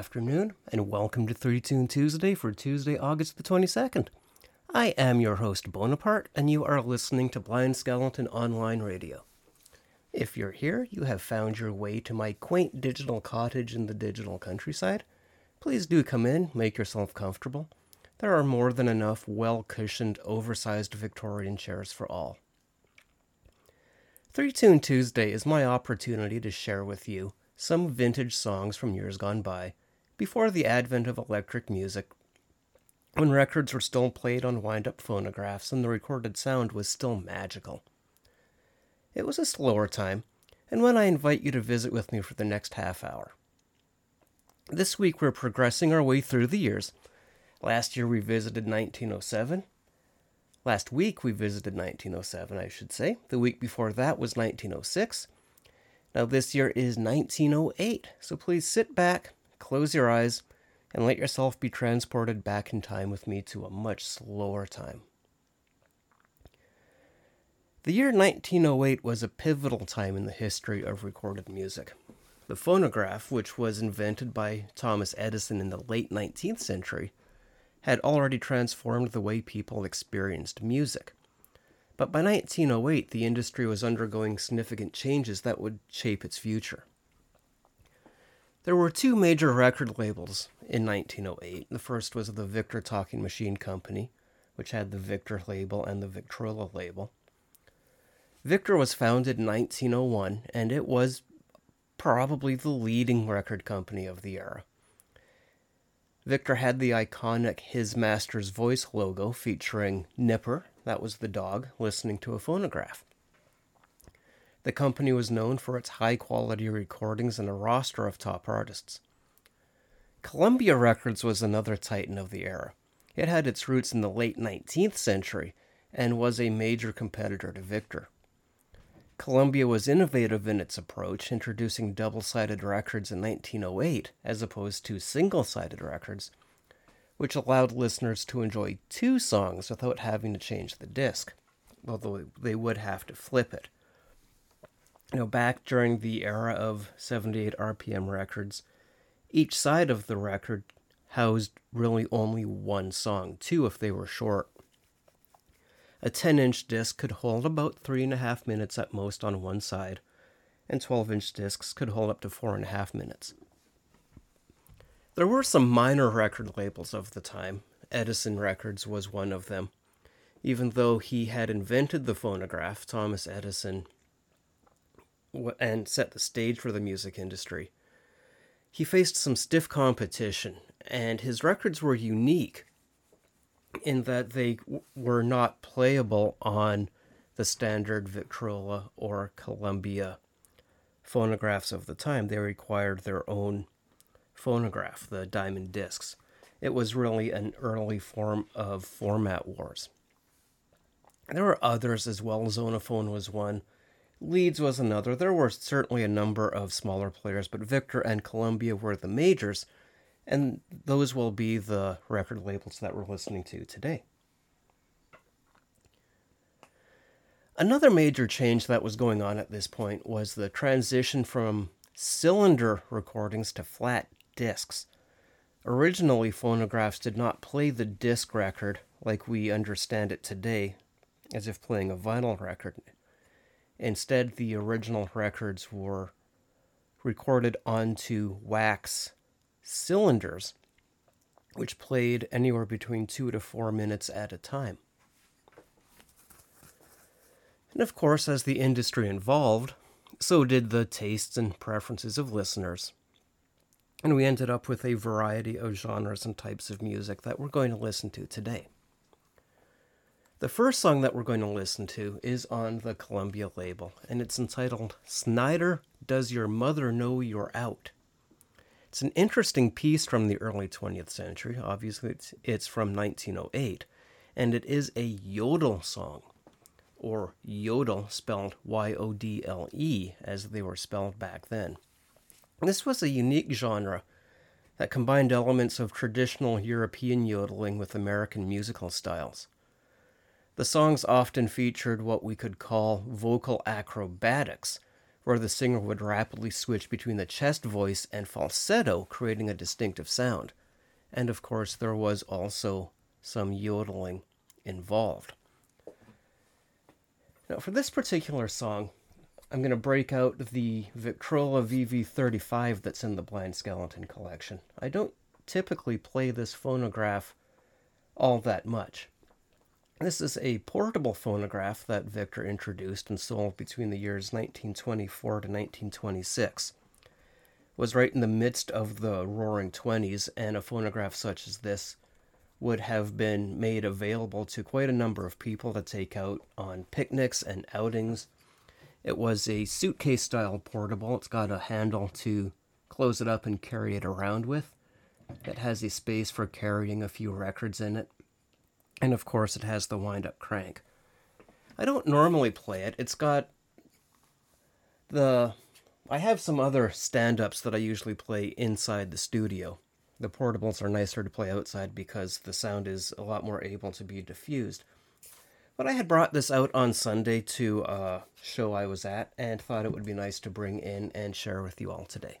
Afternoon, and welcome to Three Tune Tuesday for Tuesday, August the 22nd. I am your host, Bonaparte, and you are listening to Blind Skeleton Online Radio. If you're here, you have found your way to my quaint digital cottage in the digital countryside. Please do come in, make yourself comfortable. There are more than enough well cushioned, oversized Victorian chairs for all. Three Tune Tuesday is my opportunity to share with you some vintage songs from years gone by, before the advent of electric music, when records were still played on wind up phonographs and the recorded sound was still magical. It was a slower time, and one I invite you to visit with me for the next half hour. This week we're progressing our way through the years. Last year we visited 1907. Last week we visited 1907, I should say. The week before that was 1906. Now, this year is 1908, so please sit back, close your eyes, and let yourself be transported back in time with me to a much slower time. The year 1908 was a pivotal time in the history of recorded music. The phonograph, which was invented by Thomas Edison in the late 19th century, had already transformed the way people experienced music. But by 1908, the industry was undergoing significant changes that would shape its future. There were two major record labels in 1908. The first was the Victor Talking Machine Company, which had the Victor label and the Victrola label. Victor was founded in 1901, and it was probably the leading record company of the era. Victor had the iconic His Master's Voice logo featuring Nipper, that was the dog, listening to a phonograph. The company was known for its high quality recordings and a roster of top artists. Columbia Records was another titan of the era. It had its roots in the late 19th century and was a major competitor to Victor. Columbia was innovative in its approach, introducing double sided records in 1908 as opposed to single sided records, which allowed listeners to enjoy two songs without having to change the disc, although they would have to flip it. You know, back during the era of 78 RPM records, each side of the record housed really only one song, two if they were short. A 10 inch disc could hold about three and a half minutes at most on one side, and 12 inch discs could hold up to four and a half minutes. There were some minor record labels of the time. Edison Records was one of them. Even though he had invented the phonograph, Thomas Edison, and set the stage for the music industry, he faced some stiff competition, and his records were unique in that they w- were not playable on the standard Victrola or Columbia phonographs of the time. They required their own phonograph, the diamond discs. It was really an early form of format wars. There were others as well. Zonophone was one. Leeds was another. There were certainly a number of smaller players, but Victor and Columbia were the majors and those will be the record labels that we're listening to today. Another major change that was going on at this point was the transition from cylinder recordings to flat discs. Originally, phonographs did not play the disc record like we understand it today, as if playing a vinyl record. Instead, the original records were recorded onto wax cylinders, which played anywhere between two to four minutes at a time. And of course, as the industry evolved, so did the tastes and preferences of listeners. And we ended up with a variety of genres and types of music that we're going to listen to today. The first song that we're going to listen to is on the Columbia label, and it's entitled Snyder Does Your Mother Know You're Out? It's an interesting piece from the early 20th century. Obviously, it's, it's from 1908, and it is a yodel song, or yodel spelled Y O D L E, as they were spelled back then. This was a unique genre that combined elements of traditional European yodeling with American musical styles. The songs often featured what we could call vocal acrobatics where the singer would rapidly switch between the chest voice and falsetto, creating a distinctive sound. And of course, there was also some yodeling involved. Now, for this particular song, I'm going to break out the Victrola VV35 that's in the Blind Skeleton collection. I don't typically play this phonograph all that much. This is a portable phonograph that Victor introduced and sold between the years 1924 to 1926. It was right in the midst of the roaring 20s, and a phonograph such as this would have been made available to quite a number of people to take out on picnics and outings. It was a suitcase style portable. It's got a handle to close it up and carry it around with. It has a space for carrying a few records in it. And of course, it has the wind up crank. I don't normally play it. It's got the. I have some other stand ups that I usually play inside the studio. The portables are nicer to play outside because the sound is a lot more able to be diffused. But I had brought this out on Sunday to a show I was at and thought it would be nice to bring in and share with you all today.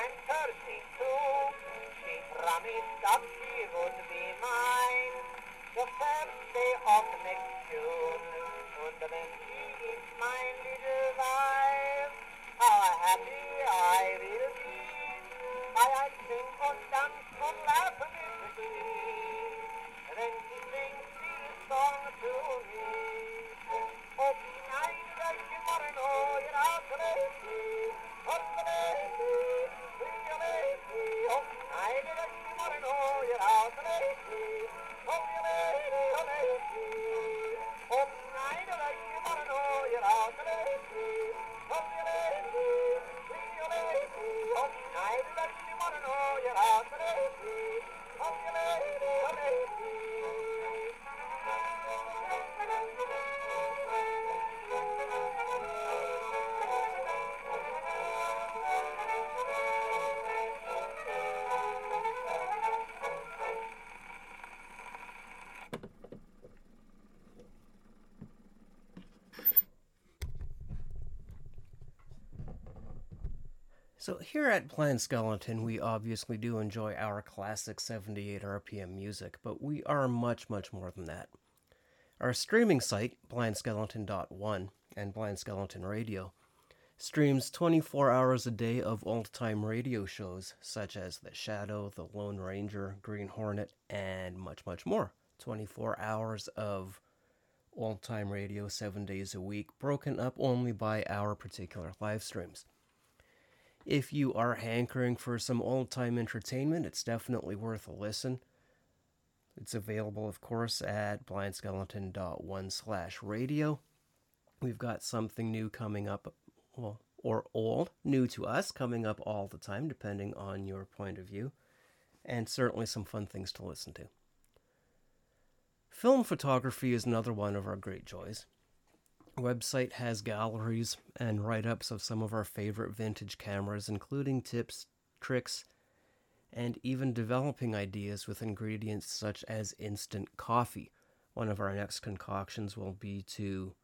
I'm thirsty too. She promised that she would be mine the first day of next June. And when she is mine, little wife, how happy I will be. I, I sing and dance and laugh with thee. Then she sings this song to me. Oh, be nice, like you are an old So, here at Blind Skeleton, we obviously do enjoy our classic 78 RPM music, but we are much, much more than that. Our streaming site, blindskeleton.one and Blind Skeleton Radio, streams 24 hours a day of old time radio shows such as The Shadow, The Lone Ranger, Green Hornet, and much, much more. 24 hours of old time radio, seven days a week, broken up only by our particular live streams. If you are hankering for some old time entertainment, it's definitely worth a listen. It's available, of course, at blindskeleton.one slash radio. We've got something new coming up, well, or old, new to us, coming up all the time, depending on your point of view, and certainly some fun things to listen to. Film photography is another one of our great joys. Website has galleries and write ups of some of our favorite vintage cameras, including tips, tricks, and even developing ideas with ingredients such as instant coffee. One of our next concoctions will be to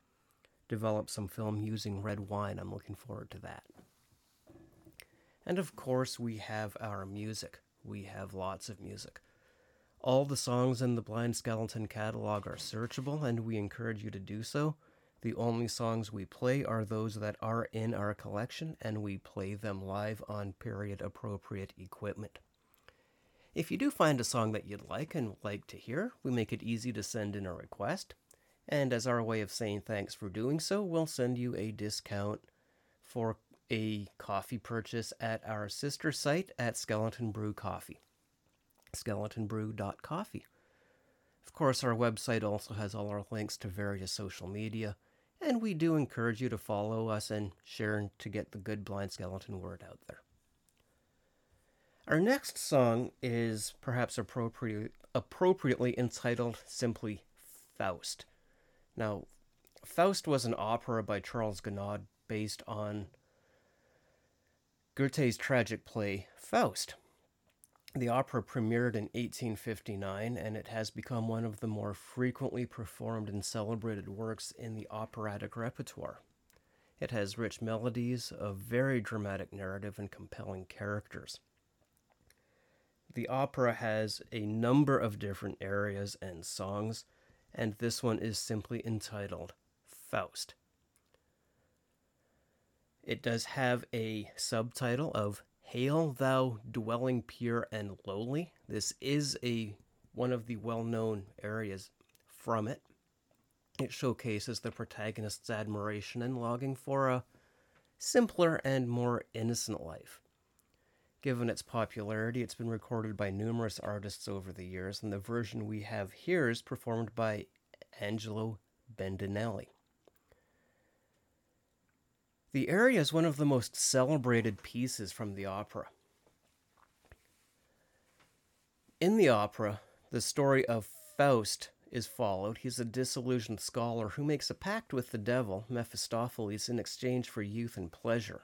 develop some film using red wine. I'm looking forward to that. And of course, we have our music. We have lots of music. All the songs in the Blind Skeleton catalog are searchable, and we encourage you to do so. The only songs we play are those that are in our collection, and we play them live on period appropriate equipment. If you do find a song that you'd like and like to hear, we make it easy to send in a request. And as our way of saying thanks for doing so, we'll send you a discount for a coffee purchase at our sister site at Skeleton Brew Coffee. SkeletonBrew.coffee. Of course, our website also has all our links to various social media, and we do encourage you to follow us and share to get the good blind skeleton word out there. Our next song is perhaps appropriate, appropriately entitled simply Faust. Now, Faust was an opera by Charles Gounod based on Goethe's tragic play Faust. The opera premiered in 1859 and it has become one of the more frequently performed and celebrated works in the operatic repertoire. It has rich melodies, a very dramatic narrative, and compelling characters. The opera has a number of different arias and songs, and this one is simply entitled Faust. It does have a subtitle of Hail thou dwelling pure and lowly. This is a one of the well-known arias from it. It showcases the protagonist's admiration and longing for a simpler and more innocent life. Given its popularity, it's been recorded by numerous artists over the years, and the version we have here is performed by Angelo Bendinelli. The aria is one of the most celebrated pieces from the opera. In the opera, the story of Faust is followed. He's a disillusioned scholar who makes a pact with the devil, Mephistopheles, in exchange for youth and pleasure.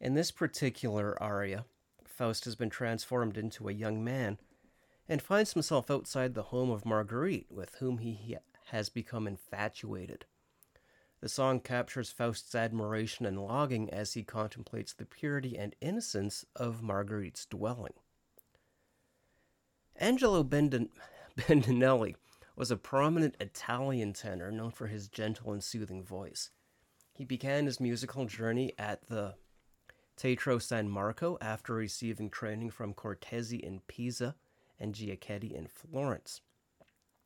In this particular aria, Faust has been transformed into a young man and finds himself outside the home of Marguerite, with whom he has become infatuated. The song captures Faust's admiration and longing as he contemplates the purity and innocence of Marguerite's dwelling. Angelo Bendin- Bendinelli was a prominent Italian tenor known for his gentle and soothing voice. He began his musical journey at the Teatro San Marco after receiving training from Cortesi in Pisa and Giachetti in Florence.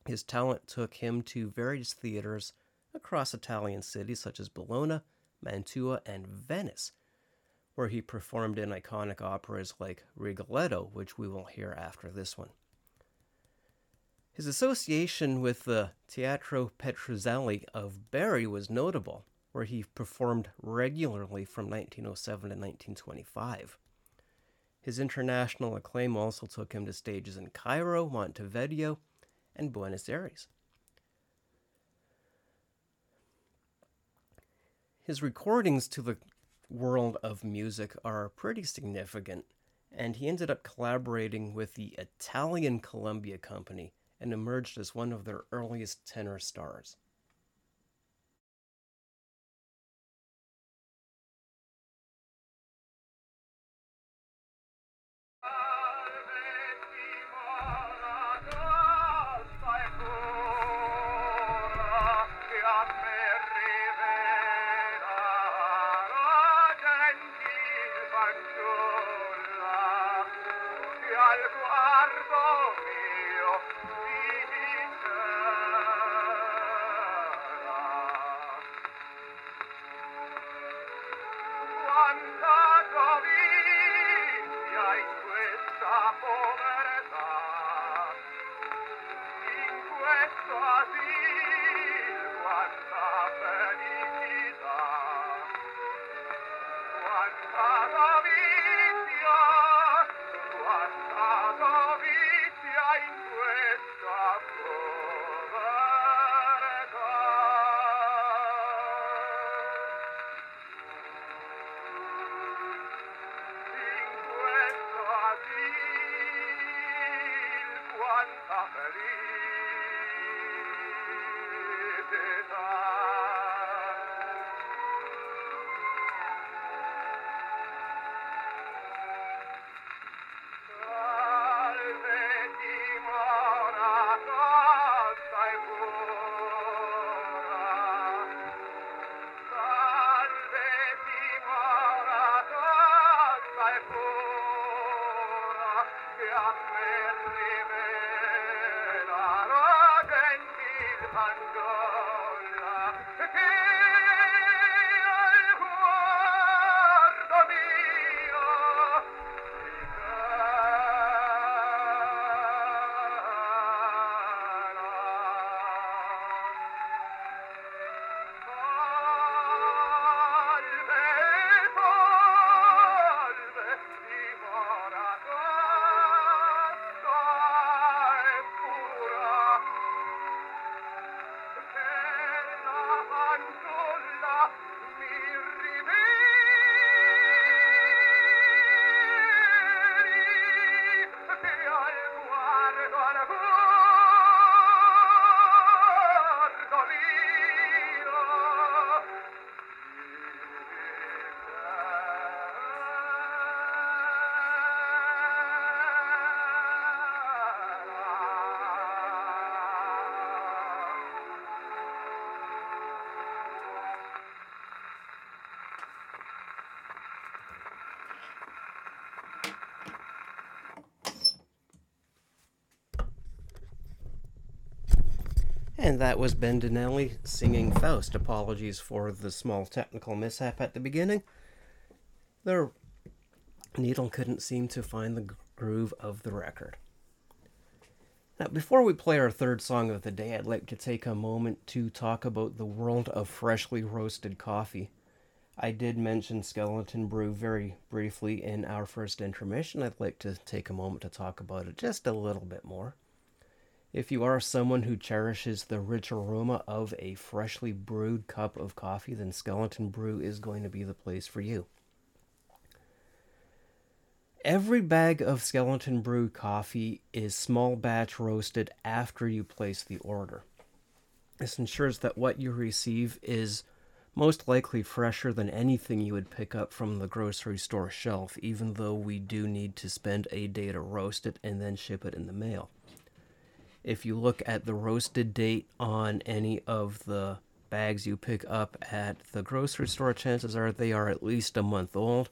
His talent took him to various theaters across Italian cities such as Bologna, Mantua, and Venice, where he performed in iconic operas like Rigoletto, which we will hear after this one. His association with the Teatro Petruzzelli of Bari was notable, where he performed regularly from 1907 to 1925. His international acclaim also took him to stages in Cairo, Montevideo, and Buenos Aires. His recordings to the world of music are pretty significant, and he ended up collaborating with the Italian Columbia Company and emerged as one of their earliest tenor stars. hundred. And that was Bendinelli singing Faust. Apologies for the small technical mishap at the beginning. The needle couldn't seem to find the groove of the record. Now, before we play our third song of the day, I'd like to take a moment to talk about the world of freshly roasted coffee. I did mention Skeleton Brew very briefly in our first intermission. I'd like to take a moment to talk about it just a little bit more. If you are someone who cherishes the rich aroma of a freshly brewed cup of coffee, then Skeleton Brew is going to be the place for you. Every bag of Skeleton Brew coffee is small batch roasted after you place the order. This ensures that what you receive is most likely fresher than anything you would pick up from the grocery store shelf, even though we do need to spend a day to roast it and then ship it in the mail. If you look at the roasted date on any of the bags you pick up at the grocery store, chances are they are at least a month old.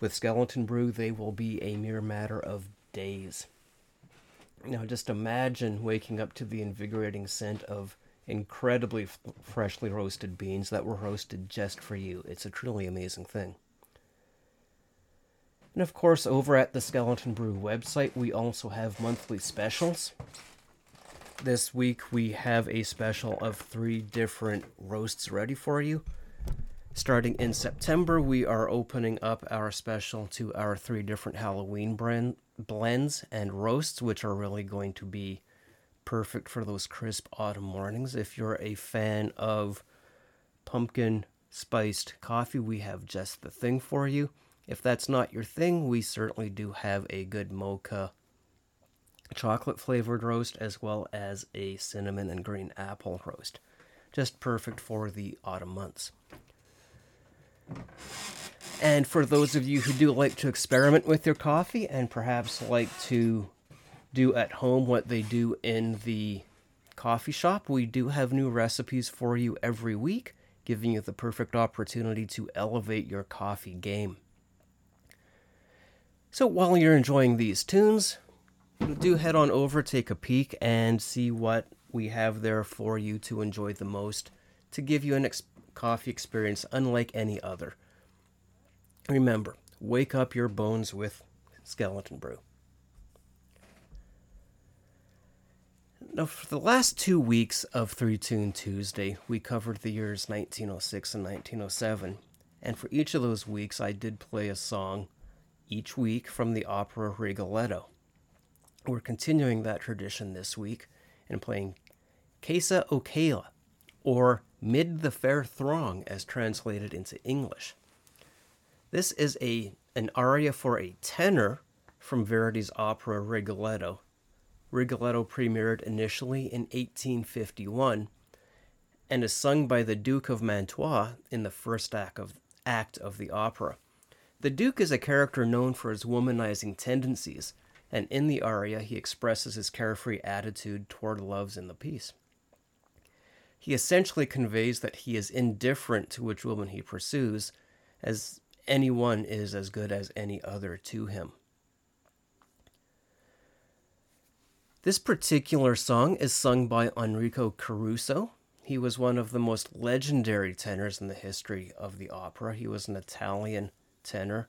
With Skeleton Brew, they will be a mere matter of days. Now, just imagine waking up to the invigorating scent of incredibly f- freshly roasted beans that were roasted just for you. It's a truly amazing thing. And of course, over at the Skeleton Brew website, we also have monthly specials. This week, we have a special of three different roasts ready for you. Starting in September, we are opening up our special to our three different Halloween brand blends and roasts, which are really going to be perfect for those crisp autumn mornings. If you're a fan of pumpkin spiced coffee, we have just the thing for you. If that's not your thing, we certainly do have a good mocha chocolate flavored roast as well as a cinnamon and green apple roast. Just perfect for the autumn months. And for those of you who do like to experiment with your coffee and perhaps like to do at home what they do in the coffee shop, we do have new recipes for you every week, giving you the perfect opportunity to elevate your coffee game. So while you're enjoying these tunes, do head on over, take a peek, and see what we have there for you to enjoy the most to give you an ex- coffee experience unlike any other. Remember, wake up your bones with Skeleton Brew. Now, for the last two weeks of Three Tune Tuesday, we covered the years 1906 and 1907. And for each of those weeks, I did play a song each week from the opera Rigoletto. We're continuing that tradition this week and playing Questa o quella, or Mid the Fair Throng, as translated into English. This is a an aria for a tenor from Verdi's opera Rigoletto. Rigoletto premiered initially in 1851 and is sung by the Duke of Mantua in the first act of, act of the opera. The Duke is a character known for his womanizing tendencies, and in the aria he expresses his carefree attitude toward loves in the piece. He essentially conveys that he is indifferent to which woman he pursues, as any one is as good as any other to him. This particular song is sung by Enrico Caruso. He was one of the most legendary tenors in the history of the opera. He was an Italian tenor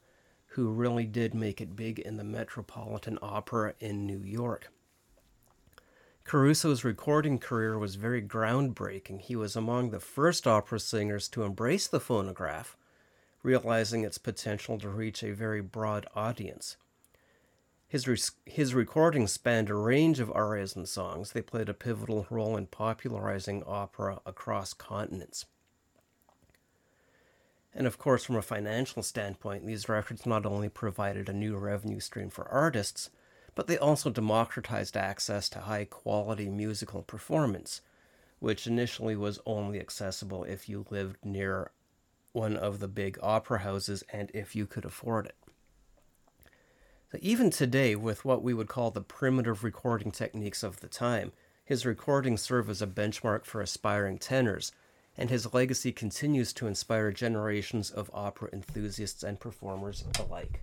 who really did make it big in the Metropolitan Opera in New York. Caruso's recording career was very groundbreaking. He was among the first opera singers to embrace the phonograph, realizing its potential to reach a very broad audience. His, his recordings spanned a range of arias and songs. They played a pivotal role in popularizing opera across continents. And of course, from a financial standpoint, these records not only provided a new revenue stream for artists, but they also democratized access to high quality musical performance, which initially was only accessible if you lived near one of the big opera houses and if you could afford it. So even today, with what we would call the primitive recording techniques of the time, his recordings serve as a benchmark for aspiring tenors, and his legacy continues to inspire generations of opera enthusiasts and performers alike.